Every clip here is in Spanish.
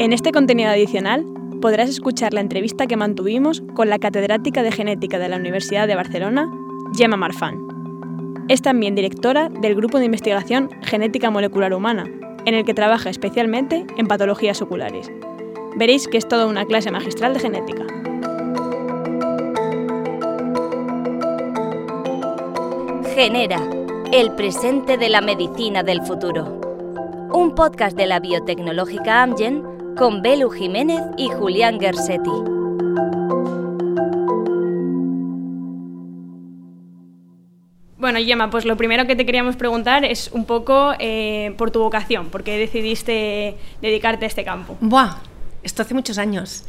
En este contenido adicional podrás escuchar la entrevista que mantuvimos con la catedrática de genética de la Universidad de Barcelona, Gemma Marfan. Es también directora del Grupo de Investigación Genética Molecular Humana, en el que trabaja especialmente en patologías oculares. Veréis que es toda una clase magistral de genética. Genera, el presente de la medicina del futuro. Un podcast de la biotecnológica Amgen con Belu Jiménez y Julián Gersetti. Bueno, Gemma, pues lo primero que te queríamos preguntar es un poco eh, por tu vocación, ¿por qué decidiste dedicarte a este campo? Buah, esto hace muchos años.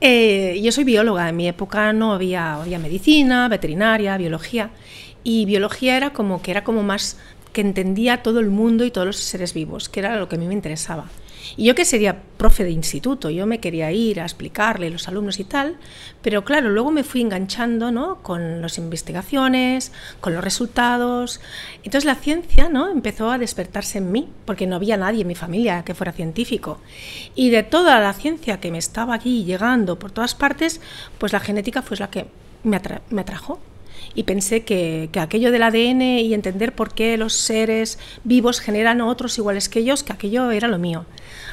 Eh, yo soy bióloga, en mi época no había, había medicina, veterinaria, biología, y biología era como que era como más que entendía todo el mundo y todos los seres vivos, que era lo que a mí me interesaba. Y yo que sería profe de instituto, yo me quería ir a explicarle a los alumnos y tal, pero claro, luego me fui enganchando ¿no? con las investigaciones, con los resultados. Entonces la ciencia ¿no? empezó a despertarse en mí, porque no había nadie en mi familia que fuera científico. Y de toda la ciencia que me estaba aquí llegando por todas partes, pues la genética fue la que me, me atrajo y pensé que, aquello del ADN y entender por qué los seres vivos generan otros iguales que ellos, que aquello era lo mío.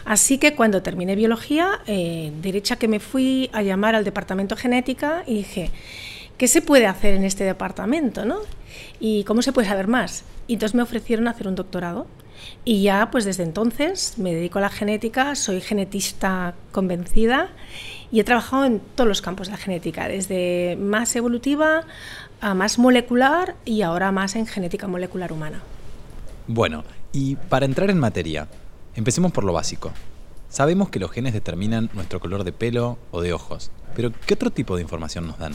Así que cuando terminé biología, eh, derecha que me fui a llamar al departamento genética y dije, ¿qué se puede hacer en este departamento? ¿no? ¿Y cómo se puede saber más? Y entonces me ofrecieron hacer un doctorado. Y ya, pues desde entonces me dedico a la genética, soy genetista convencida y he trabajado en todos los campos de la genética, desde más evolutiva a más molecular y ahora más en genética molecular humana. Bueno, y para entrar en materia, empecemos por lo básico. Sabemos que los genes determinan nuestro color de pelo o de ojos, pero ¿qué otro tipo de información nos dan?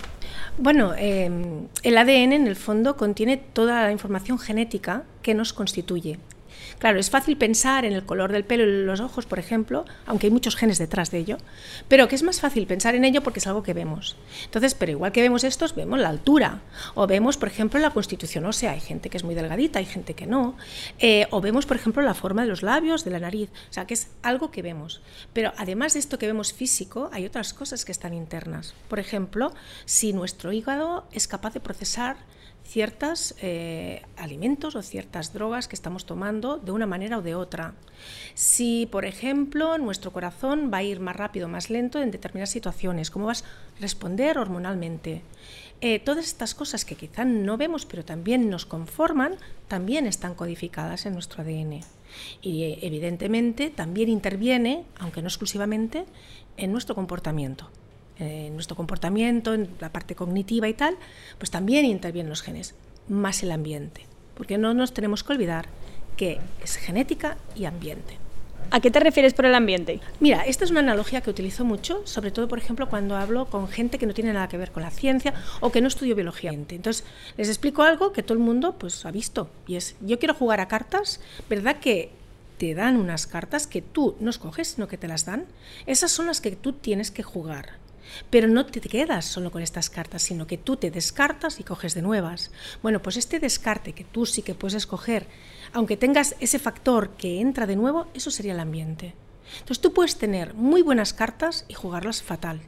Bueno, em, el ADN en el fondo contiene toda la información genética que nos constituye. Claro, es fácil pensar en el color del pelo y los ojos, por ejemplo, aunque hay muchos genes detrás de ello, pero que es más fácil pensar en ello porque es algo que vemos. Entonces, pero igual que vemos estos, vemos la altura, o vemos, por ejemplo, la constitución ósea, hay gente que es muy delgadita, hay gente que no, eh, o vemos, por ejemplo, la forma de los labios, de la nariz, o sea, que es algo que vemos. Pero además de esto que vemos físico, hay otras cosas que están internas. Por ejemplo, si nuestro hígado es capaz de procesar ciertos eh, alimentos o ciertas drogas que estamos tomando de una manera o de otra. Si, por ejemplo, nuestro corazón va a ir más rápido o más lento en determinadas situaciones, cómo vas a responder hormonalmente. Eh, todas estas cosas que quizá no vemos pero también nos conforman, también están codificadas en nuestro ADN. Y evidentemente también interviene, aunque no exclusivamente, en nuestro comportamiento en nuestro comportamiento, en la parte cognitiva y tal, pues también intervienen los genes, más el ambiente, porque no nos tenemos que olvidar que es genética y ambiente. ¿A qué te refieres por el ambiente? Mira, esta es una analogía que utilizo mucho, sobre todo, por ejemplo, cuando hablo con gente que no tiene nada que ver con la ciencia o que no estudió biología. Entonces, les explico algo que todo el mundo pues, ha visto, y es, yo quiero jugar a cartas, ¿verdad que te dan unas cartas que tú no escoges, sino que te las dan? Esas son las que tú tienes que jugar. Pero no te quedas solo con estas cartas, sino que tú te descartas y coges de nuevas. Bueno, pues este descarte que tú sí que puedes escoger, aunque tengas ese factor que entra de nuevo, eso sería el ambiente. Entonces tú puedes tener muy buenas cartas y jugarlas fatal.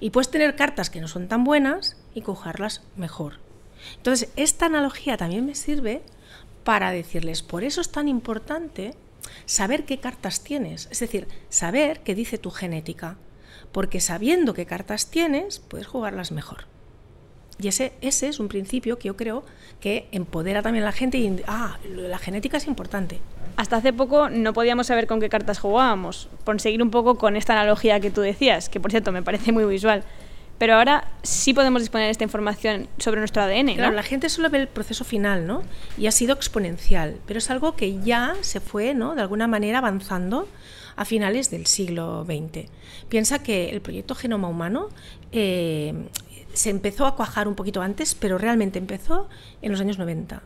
Y puedes tener cartas que no son tan buenas y jugarlas mejor. Entonces, esta analogía también me sirve para decirles, por eso es tan importante saber qué cartas tienes, es decir, saber qué dice tu genética porque sabiendo qué cartas tienes, puedes jugarlas mejor. Y ese, ese es un principio que yo creo que empodera también a la gente y, ah, la genética es importante. Hasta hace poco no podíamos saber con qué cartas jugábamos, por seguir un poco con esta analogía que tú decías, que por cierto me parece muy visual. Pero ahora sí podemos disponer de esta información sobre nuestro ADN. Claro, la gente solo ve el proceso final, ¿no? Y ha sido exponencial, pero es algo que ya se fue, ¿no? De alguna manera avanzando a finales del siglo XX. Piensa que el proyecto Genoma Humano eh, se empezó a cuajar un poquito antes, pero realmente empezó en los años 90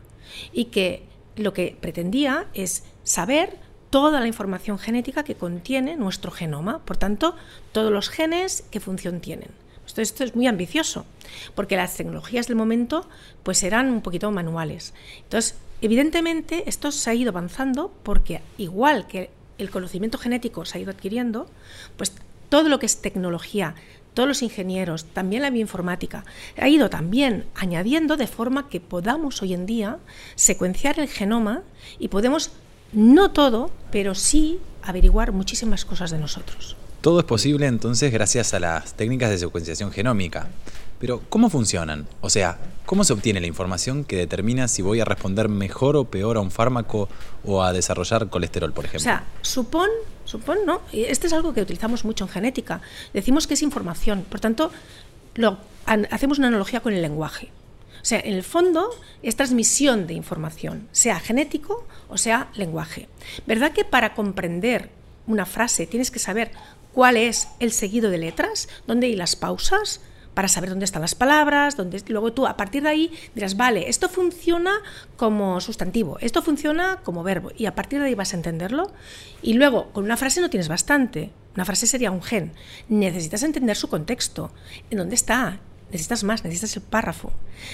y que lo que pretendía es saber toda la información genética que contiene nuestro genoma, por tanto, todos los genes, qué función tienen. Esto, esto, es muy ambicioso, porque las tecnologías del momento pues eran un poquito manuales. Entonces, evidentemente esto se ha ido avanzando porque igual que el conocimiento genético se ha ido adquiriendo, pues todo lo que es tecnología, todos los ingenieros, también la bioinformática, ha ido también añadiendo de forma que podamos hoy en día secuenciar el genoma y podemos, no todo, pero sí averiguar muchísimas cosas de nosotros. Todo es posible entonces gracias a las técnicas de secuenciación genómica. Pero, ¿cómo funcionan? O sea, ¿cómo se obtiene la información que determina si voy a responder mejor o peor a un fármaco o a desarrollar colesterol, por ejemplo? O sea, supón, supón, ¿no? Este es algo que utilizamos mucho en genética. Decimos que es información, por tanto, lo, hacemos una analogía con el lenguaje. O sea, en el fondo es transmisión de información, sea genético o sea lenguaje. ¿Verdad que para comprender una frase tienes que saber cuál es el seguido de letras, dónde hay las pausas, para saber dónde están las palabras, dónde, luego tú a partir de ahí dirás, vale, esto funciona como sustantivo, esto funciona como verbo, y a partir de ahí vas a entenderlo. Y luego, con una frase no tienes bastante, una frase sería un gen, necesitas entender su contexto, en dónde está, necesitas más, necesitas el párrafo.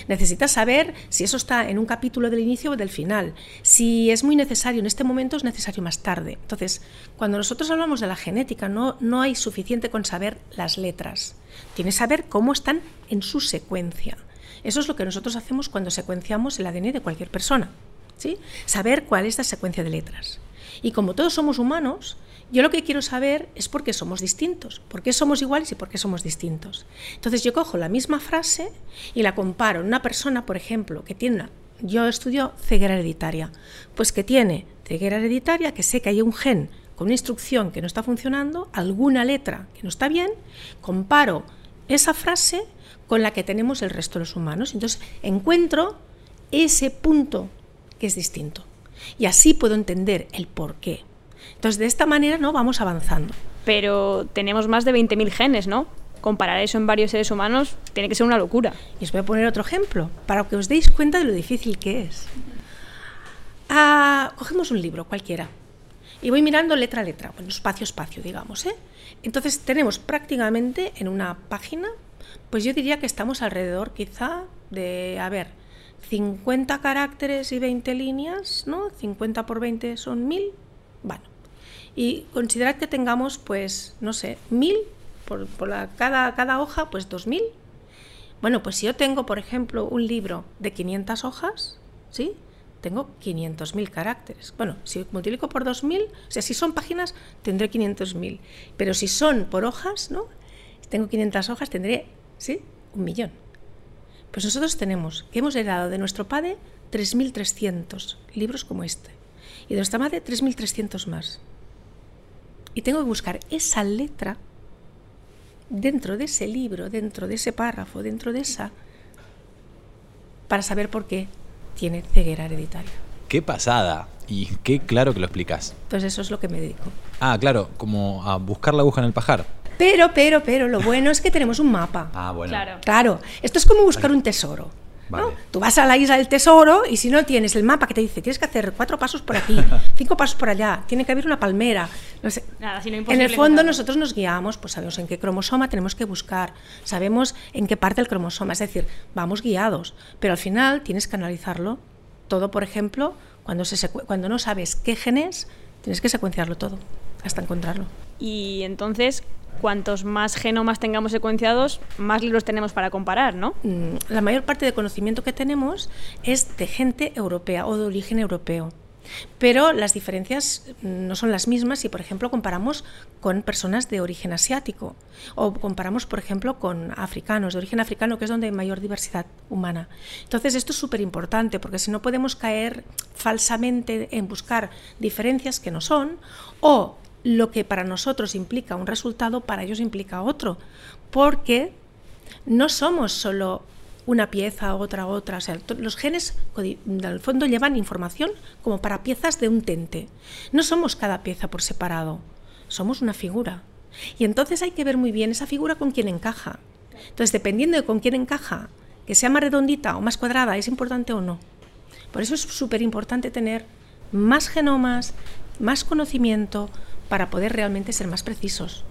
Necesitas saber si eso está en un capítulo del inicio o del final. Si es muy necesario en este momento, es necesario más tarde. Entonces, cuando nosotros hablamos de la genética, no, no hay suficiente con saber las letras. Tienes que saber cómo están en su secuencia. Eso es lo que nosotros hacemos cuando secuenciamos el ADN de cualquier persona. ¿sí? Saber cuál es la secuencia de letras. Y como todos somos humanos, yo lo que quiero saber es por qué somos distintos, por qué somos iguales y por qué somos distintos. Entonces yo cojo la misma frase y la comparo una persona, por ejemplo, que tiene. Yo estudio ceguera hereditaria, pues que tiene ceguera hereditaria, que sé que hay un gen con una instrucción que no está funcionando, alguna letra que no está bien, comparo esa frase con la que tenemos el resto de los humanos. Entonces encuentro ese punto que es distinto. Y así puedo entender el por qué. Entonces, de esta manera no vamos avanzando. Pero tenemos más de 20.000 genes, ¿no? Comparar eso en varios seres humanos tiene que ser una locura. Y os voy a poner otro ejemplo, para que os deis cuenta de lo difícil que es. Ah, cogemos un libro cualquiera y voy mirando letra a letra, bueno, espacio a espacio, digamos. ¿eh? Entonces tenemos prácticamente en una página, pues yo diría que estamos alrededor quizá de, a ver, 50 caracteres y 20 líneas, ¿no? 50 por 20 son 1000. Bueno, y considerad que tengamos, pues, no sé, 1000 por, la, cada, hoja, pues 2000. Bueno, pues si yo tengo, por ejemplo, un libro de 500 hojas, ¿sí? Tengo 500.000 caracteres. Bueno, si multiplico por 2.000, o sea, si son páginas, tendré 500.000. Pero si son por hojas, ¿no? Si tengo 500 hojas, tendré, ¿sí? Un millón. Pues nosotros tenemos, que hemos heredado de nuestro padre 3.300 libros como este. Y de nuestra madre 3.300 más. Y tengo que buscar esa letra dentro de ese libro, dentro de ese párrafo, dentro de esa, para saber por qué tiene ceguera hereditaria. ¡Qué pasada! Y qué claro que lo explicas. Entonces eso es lo que me dedico. Ah, claro, como a buscar la aguja en el pajar. Pero, pero, pero, lo bueno es que tenemos un mapa. Ah, bueno. Claro. Claro, esto es como buscar un tesoro. ¿No? Vale. Tú vas a la isla del tesoro y si no tienes el mapa que te dice tienes que hacer cuatro pasos por aquí, cinco pasos por allá, tiene que haber una palmera, no sé. Nada, si no, en el fondo nosotros nos guiamos, pues sabemos en qué cromosoma tenemos que buscar, sabemos en qué parte del cromosoma, es decir, vamos guiados, pero al final tienes que analizarlo todo, por ejemplo, cuando, se secue- cuando no sabes qué genes, tienes que secuenciarlo todo hasta encontrarlo. Y entonces, cuantos más genomas tengamos secuenciados, más libros tenemos para comparar, ¿no? Mm, la mayor parte de conocimiento que tenemos es de gente europea o de origen europeo. Pero las diferencias mm, no son las mismas si, por ejemplo, comparamos con personas de origen asiático o comparamos, por ejemplo, con africanos, de origen africano, que es donde hay mayor diversidad humana. Entonces, esto es súper importante porque si no podemos caer falsamente en buscar diferencias que no son o lo que para nosotros implica un resultado, para ellos implica otro. Porque no somos solo una pieza, otra, otra. Los genes, al fondo, llevan información como para piezas de un tente. No somos cada pieza por separado, somos una figura. Y entonces hay que ver muy bien esa figura con quién encaja. Entonces, dependiendo de con quién encaja, que sea más redondita o más cuadrada, ¿es importante o no? Por eso es súper importante tener más genomas, más conocimiento, para poder realmente ser más precisos.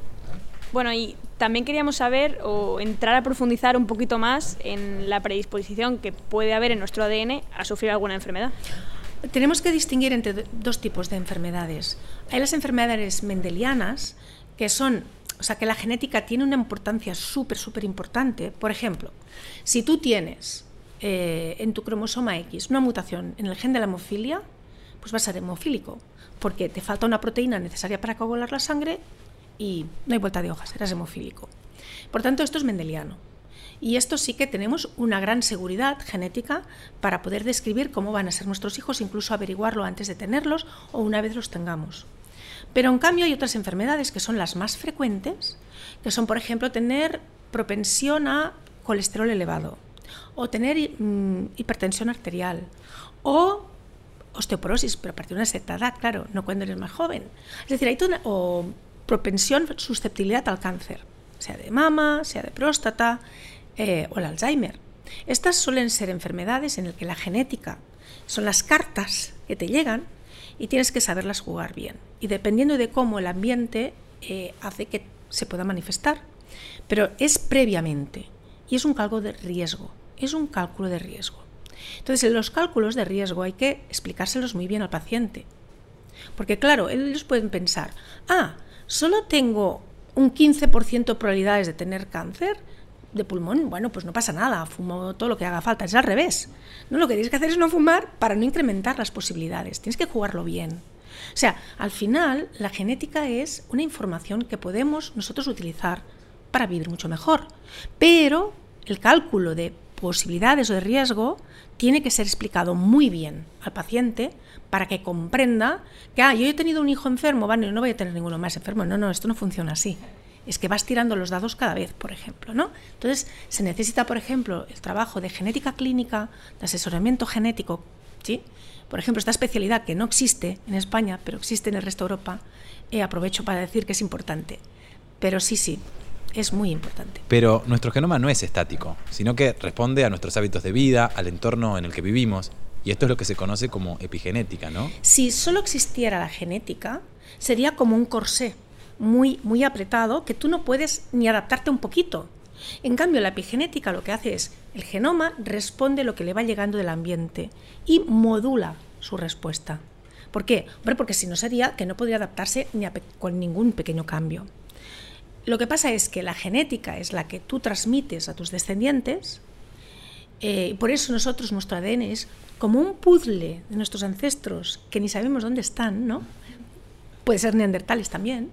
Bueno, y también queríamos saber o entrar a profundizar un poquito más en la predisposición que puede haber en nuestro ADN a sufrir alguna enfermedad. tenemos que distinguir entre dos tipos de enfermedades. Hay las enfermedades mendelianas, que son, o sea, que la genética tiene una importancia súper, súper importante. Por ejemplo, si tú tienes eh, en tu cromosoma X una mutación en el gen de la hemofilia, pues vas a ser hemofílico, porque te falta una proteína necesaria para coagular la sangre y no hay vuelta de hojas, eras hemofílico. Por tanto, esto es mendeliano. Y esto sí que tenemos una gran seguridad genética para poder describir cómo van a ser nuestros hijos, incluso averiguarlo antes de tenerlos o una vez los tengamos. Pero en cambio hay otras enfermedades que son las más frecuentes, que son, por ejemplo, tener propensión a colesterol elevado, o tener mm, hipertensión arterial, o osteoporosis, pero a partir de una cierta edad, claro, no cuando eres más joven. Es decir, hay toda o propensión, susceptibilidad al cáncer, sea de mama, sea de próstata eh, o el Alzheimer. Estas suelen ser enfermedades en las que la genética son las cartas que te llegan y tienes que saberlas jugar bien. Y dependiendo de cómo el ambiente eh, hace que se pueda manifestar. Pero es previamente y es un cálculo de riesgo. Es un cálculo de riesgo. Entonces, en los cálculos de riesgo hay que explicárselos muy bien al paciente. Porque claro, ellos pueden pensar, ah, solo tengo un 15% de probabilidades de tener cáncer de pulmón, bueno, pues no pasa nada, fumo todo lo que haga falta, es al revés. No, lo que tienes que hacer es no fumar para no incrementar las posibilidades, tienes que jugarlo bien. O sea, al final la genética es una información que podemos nosotros utilizar para vivir mucho mejor, pero el cálculo de posibilidades o de riesgo tiene que ser explicado muy bien al paciente para que comprenda que, ah, yo he tenido un hijo enfermo, bueno, no voy a tener ninguno más enfermo. No, no, esto no funciona así. Es que vas tirando los dados cada vez, por ejemplo, ¿no? Entonces, se necesita, por ejemplo, el trabajo de genética clínica, de asesoramiento genético, ¿sí? Por ejemplo, esta especialidad que no existe en España, pero existe en el resto de Europa, eh, aprovecho para decir que es importante. Pero sí, sí, es muy importante. Pero nuestro genoma no es estático, sino que responde a nuestros hábitos de vida, al entorno en el que vivimos. Y esto es lo que se conoce como epigenética, ¿no? Si solo existiera la genética, sería como un corsé muy, muy apretado que tú no puedes ni adaptarte un poquito. En cambio, la epigenética lo que hace es, el genoma responde a lo que le va llegando del ambiente y modula su respuesta. ¿Por qué? porque si no sería que no podría adaptarse ni con ningún pequeño cambio. Lo que pasa es que la genética es la que tú transmites a tus descendientes, eh, por eso nosotros, nuestro ADN es como un puzzle de nuestros ancestros que ni sabemos dónde están, ¿no? Puede ser neandertales también.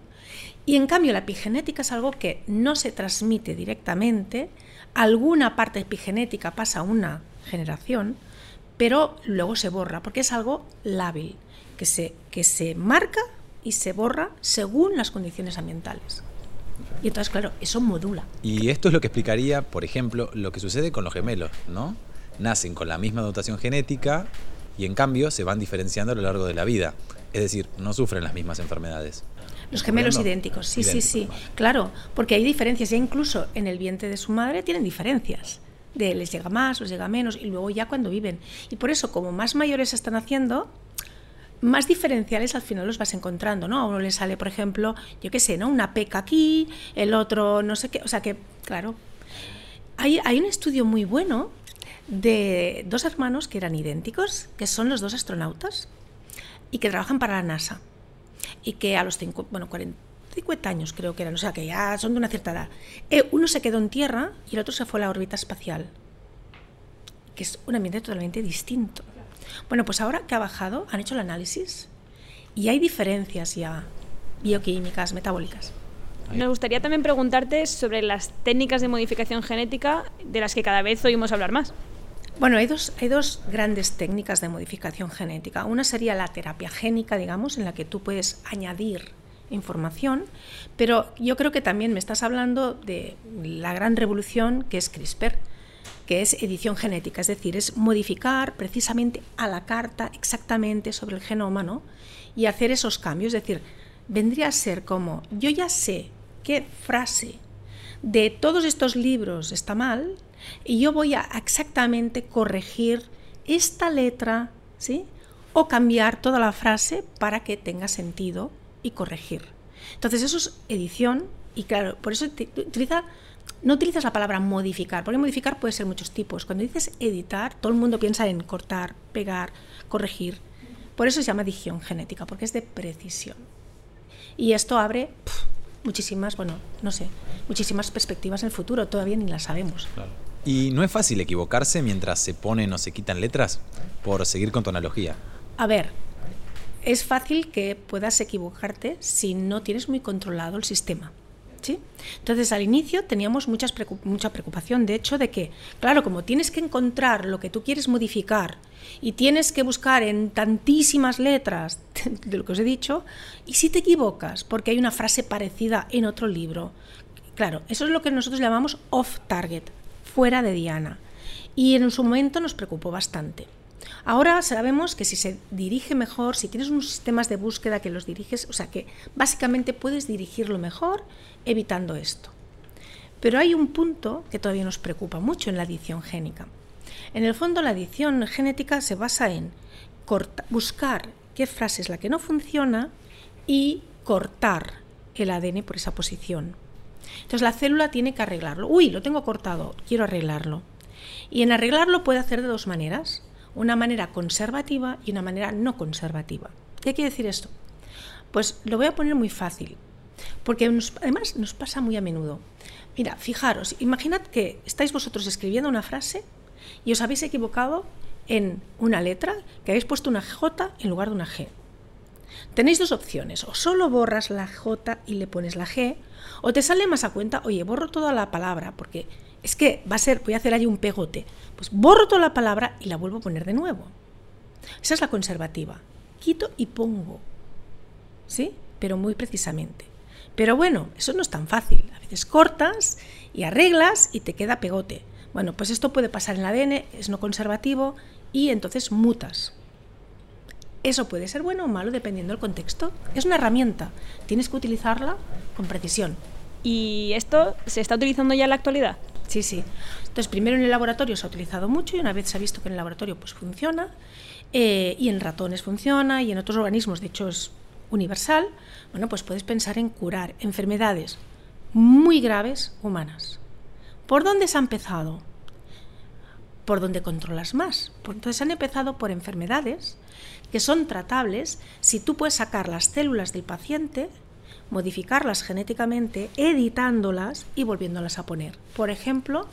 Y en cambio la epigenética es algo que no se transmite directamente, alguna parte epigenética pasa a una generación, pero luego se borra, porque es algo lábil, que se, que se marca y se borra según las condiciones ambientales. Y entonces, claro, eso modula. Y esto es lo que explicaría, por ejemplo, lo que sucede con los gemelos, ¿no? Nacen con la misma dotación genética y en cambio se van diferenciando a lo largo de la vida. Es decir, no sufren las mismas enfermedades. Los gemelos idénticos, sí, sí, sí. Claro, porque hay diferencias. Ya incluso en el vientre de su madre tienen diferencias. De les llega más, les llega menos, y luego ya cuando viven. Y por eso, como más mayores se están haciendo, más diferenciales al final los vas encontrando, ¿no? A uno le sale, por ejemplo, yo qué sé, ¿no? Una peca aquí, el otro no sé qué, o sea que, claro, hay, hay un estudio muy bueno de dos hermanos que eran idénticos, que son los dos astronautas y que trabajan para la NASA y que a los cinco, bueno, 40, 50 años creo que eran, o sea que ya son de una cierta edad. Eh, uno se quedó en Tierra y el otro se fue a la órbita espacial, que es un ambiente totalmente distinto. Bueno, pues ahora que ha bajado, han hecho el análisis y hay diferencias ya bioquímicas, metabólicas. Nos gustaría también preguntarte sobre las técnicas de modificación genética de las que cada vez oímos hablar más. Bueno, hay dos, hay dos grandes técnicas de modificación genética. Una sería la terapia génica, digamos, en la que tú puedes añadir información, pero yo creo que también me estás hablando de la gran revolución que es CRISPR que es edición genética, es decir, es modificar precisamente a la carta exactamente sobre el genoma ¿no? y hacer esos cambios. Es decir, vendría a ser como, yo ya sé qué frase de todos estos libros está mal y yo voy a exactamente corregir esta letra, ¿sí? O cambiar toda la frase para que tenga sentido y corregir. Entonces eso es edición y claro, por eso utiliza no utilizas la palabra modificar, porque modificar puede ser muchos tipos. Cuando dices editar, todo el mundo piensa en cortar, pegar, corregir. Por eso se llama edición genética, porque es de precisión. Y esto abre muchísimas, bueno, no sé, muchísimas perspectivas en el futuro, todavía ni las sabemos. ¿Y no es fácil equivocarse mientras se ponen o se quitan letras por seguir con tu analogía? A ver, es fácil que puedas equivocarte si no tienes muy controlado el sistema. ¿Sí? Entonces al inicio teníamos muchas mucha preocupación, de hecho, de que, claro, como tienes que encontrar lo que tú quieres modificar y tienes que buscar en tantísimas letras de lo que os he dicho, y si te equivocas, porque hay una frase parecida en otro libro, claro, eso es lo que nosotros llamamos off target, fuera de Diana, y en su momento nos preocupó bastante. Ahora sabemos que si se dirige mejor, si tienes unos sistemas de búsqueda que los diriges, o sea que básicamente puedes dirigirlo mejor evitando esto. Pero hay un punto que todavía nos preocupa mucho en la edición génica. En el fondo la edición genética se basa en buscar qué frase es la que no funciona y cortar el ADN por esa posición. Entonces la célula tiene que arreglarlo. Uy, lo tengo cortado, quiero arreglarlo. Y en arreglarlo puede hacer de dos maneras una manera conservativa y una manera no conservativa. ¿Qué quiere decir esto? Pues lo voy a poner muy fácil, porque además nos pasa muy a menudo. Mira, fijaros, imaginad que estáis vosotros escribiendo una frase y os habéis equivocado en una letra, que habéis puesto una J en lugar de una G. Tenéis dos opciones, o solo borras la J y le pones la G, o te sale más a cuenta, oye, borro toda la palabra, porque es que va a ser, voy a hacer ahí un pegote. Pues borro toda la palabra y la vuelvo a poner de nuevo. Esa es la conservativa. Quito y pongo. ¿Sí? Pero muy precisamente. Pero bueno, eso no es tan fácil. A veces cortas y arreglas y te queda pegote. Bueno, pues esto puede pasar en el ADN, es no conservativo y entonces mutas. Eso puede ser bueno o malo dependiendo del contexto. Es una herramienta, tienes que utilizarla con precisión. ¿Y esto se está utilizando ya en la actualidad? Sí, sí. Entonces, primero en el laboratorio se ha utilizado mucho y una vez se ha visto que en el laboratorio pues funciona, eh, y en ratones funciona y en otros organismos, de hecho es universal, bueno, pues puedes pensar en curar enfermedades muy graves humanas. ¿Por dónde se ha empezado? Por donde controlas más. Entonces han empezado por enfermedades que son tratables si tú puedes sacar las células del paciente modificarlas genéticamente, editándolas y volviéndolas a poner. Por ejemplo,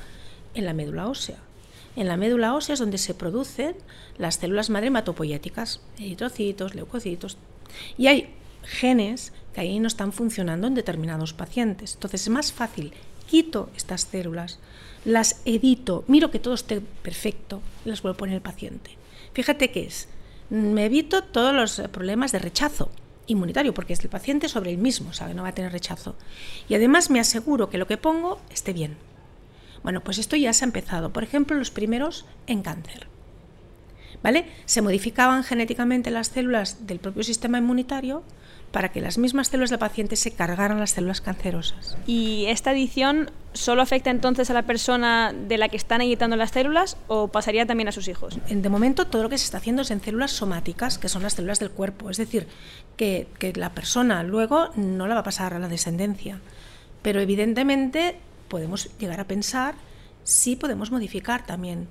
en la médula ósea. En la médula ósea es donde se producen las células madre hematopoyéticas, eritrocitos, leucocitos. Y hay genes que ahí no están funcionando en determinados pacientes. Entonces es más fácil, quito estas células, las edito, miro que todo esté perfecto y las vuelvo a poner el paciente. Fíjate que es, me evito todos los problemas de rechazo, inmunitario, porque es el paciente sobre el mismo, sabe, no va a tener rechazo. Y además me aseguro que lo que pongo esté bien. Bueno, pues esto ya se ha empezado. Por ejemplo, los primeros en cáncer. ¿Vale? Se modificaban genéticamente las células del propio sistema inmunitario para que las mismas células del paciente se cargaran las células cancerosas. ¿Y esta edición solo afecta entonces a la persona de la que están editando las células o pasaría también a sus hijos? De momento todo lo que se está haciendo es en células somáticas, que son las células del cuerpo, es decir, que, que la persona luego no la va a pasar a la descendencia. Pero evidentemente podemos llegar a pensar si podemos modificar también,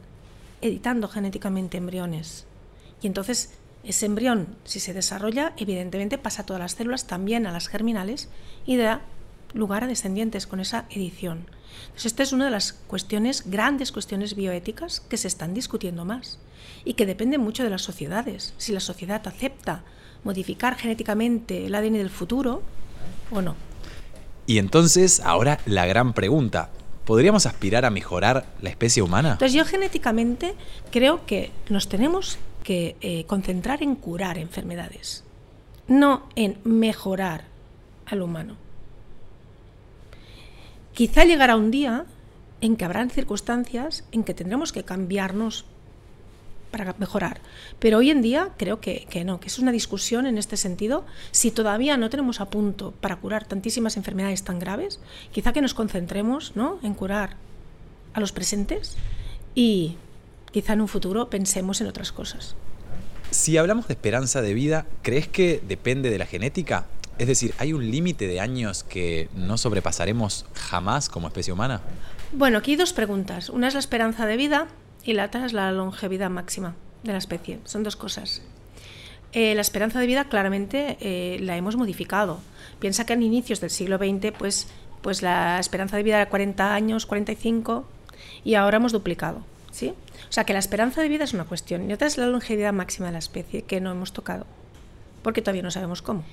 editando genéticamente embriones. Y entonces ese embrión, si se desarrolla, evidentemente pasa a todas las células, también a las germinales, y da lugar a descendientes con esa edición. Entonces, esta es una de las cuestiones, grandes cuestiones bioéticas que se están discutiendo más y que depende mucho de las sociedades. Si la sociedad acepta modificar genéticamente el ADN del futuro o no. Y entonces, ahora la gran pregunta. ¿Podríamos aspirar a mejorar la especie humana? Entonces yo genéticamente creo que nos tenemos eh, concentrar en curar enfermedades, no en mejorar al humano. Quizá llegará un día en que habrán circunstancias en que tendremos que cambiarnos para mejorar. Pero hoy en día creo que, que, no, que es una discusión en este sentido. Si todavía no tenemos a punto para curar tantísimas enfermedades tan graves, quizá que nos concentremos ¿no? en curar a los presentes y quizá en un futuro pensemos en otras cosas. Si hablamos de esperanza de vida, ¿crees que depende de la genética? Es decir, ¿hay un límite de años que no sobrepasaremos jamás como especie humana? Bueno, aquí hay dos preguntas. Una es la esperanza de vida y la otra es la longevidad máxima de la especie. Son dos cosas. eh, la esperanza de vida claramente eh, la hemos modificado. Piensa que en inicios del siglo XX, pues, pues la esperanza de vida era 40 años, 45, y ahora hemos duplicado. ¿sí? O sea que la esperanza de vida es una cuestión, y otra es la longevidad máxima de la especie, que no hemos tocado, porque todavía no sabemos cómo.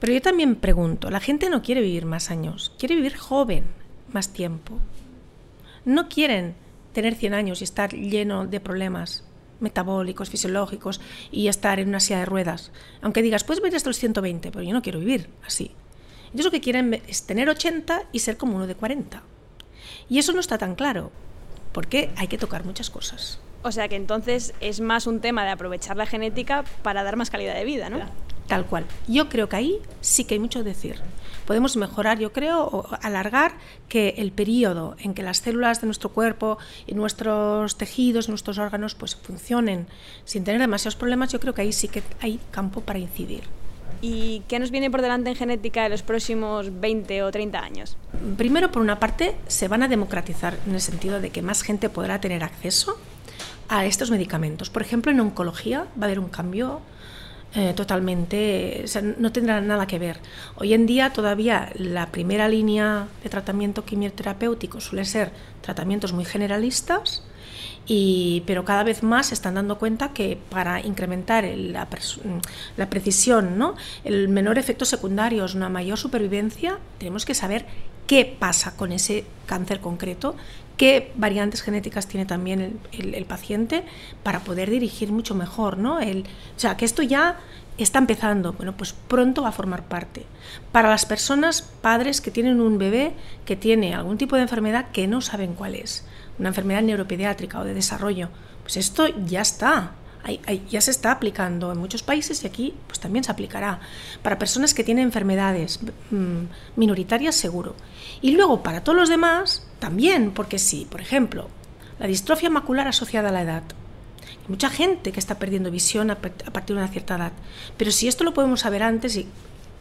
Pero yo también pregunto, la gente no quiere vivir más años, quiere vivir joven más tiempo. No quieren tener 100 años y estar lleno de problemas metabólicos, fisiológicos y estar en una silla de ruedas. Aunque digas, puedes vivir hasta los 120, pero yo no quiero vivir así. Ellos lo que quieren es tener 80 y ser como uno de 40. Y eso no está tan claro, porque hay que tocar muchas cosas. O sea que entonces es más un tema de aprovechar la genética para dar más calidad de vida, ¿no? Tal cual. Yo creo que ahí sí que hay mucho que decir. Podemos mejorar, yo creo, o alargar que el periodo en que las células de nuestro cuerpo y nuestros tejidos, nuestros órganos, pues funcionen sin tener demasiados problemas, yo creo que ahí sí que hay campo para incidir. ¿Y qué nos viene por delante en genética en los próximos 20 o 30 años? Primero, por una parte, se van a democratizar en el sentido de que más gente podrá tener acceso a estos medicamentos. Por ejemplo, en oncología va a haber un cambio eh, totalmente, no tendrá nada que ver. Hoy en día todavía la primera línea de tratamiento quimioterapéutico suele ser tratamientos muy generalistas, pero cada vez más se están dando cuenta que para incrementar la, la, precisión, ¿no? el menor efecto secundarios, una mayor supervivencia, tenemos que saber qué pasa con ese cáncer concreto, qué variantes genéticas tiene también el, paciente para poder dirigir mucho mejor, ¿no? O sea, que esto ya está empezando, bueno, pues pronto va a formar parte. Para las personas, padres que tienen un bebé que tiene algún tipo de enfermedad que no saben cuál es, una enfermedad neuropediátrica o de desarrollo, pues esto ya está, ya se está aplicando en muchos países y aquí pues también se aplicará. Para personas que tienen enfermedades mm, minoritarias, seguro. Y luego para todos los demás, también, porque si, por ejemplo, la distrofia macular asociada a la edad, mucha gente que está perdiendo visión a partir de una cierta edad, pero si esto lo podemos saber antes y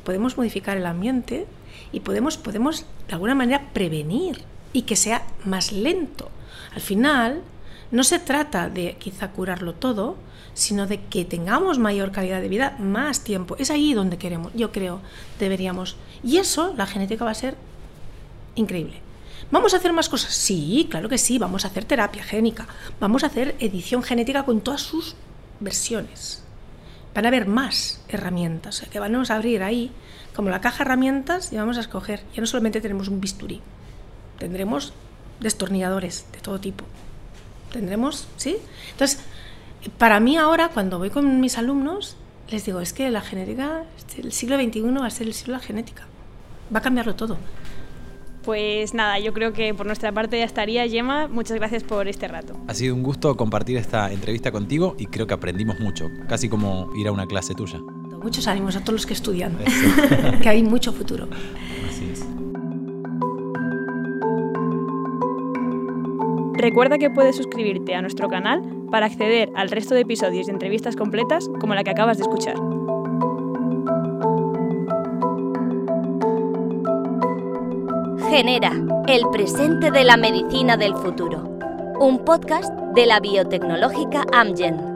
podemos modificar el ambiente y podemos, podemos de alguna manera prevenir y que sea más lento. Al final, no se trata de quizá curarlo todo, sino de que tengamos mayor calidad de vida, más tiempo. Es ahí donde queremos, yo creo, deberíamos. Y eso, la genética va a ser increíble. ¿Vamos a hacer más cosas? Sí, claro que sí, vamos a hacer terapia génica, vamos a hacer edición genética con todas sus versiones. Van a haber más herramientas, que vamos a abrir ahí, como la caja herramientas, y vamos a escoger. Ya no solamente tenemos un bisturí, tendremos destornilladores de todo tipo. Tendremos, ¿sí? Entonces, para mí ahora, cuando voy con mis alumnos, les digo, es que la genética, el siglo XXI va a ser el siglo de la genética. Va a cambiarlo todo. Pues nada, yo creo que por nuestra parte ya estaría. Gemma, muchas gracias por este rato. Ha sido un gusto compartir esta entrevista contigo y creo que aprendimos mucho, casi como ir a una clase tuya. Muchos ánimos a todos los que estudian, que hay mucho futuro. Recuerda que puedes suscribirte a nuestro canal para acceder al resto de episodios y entrevistas completas como la que acabas de escuchar. Genera, el presente de la medicina del futuro. Un podcast de la biotecnológica Amgen.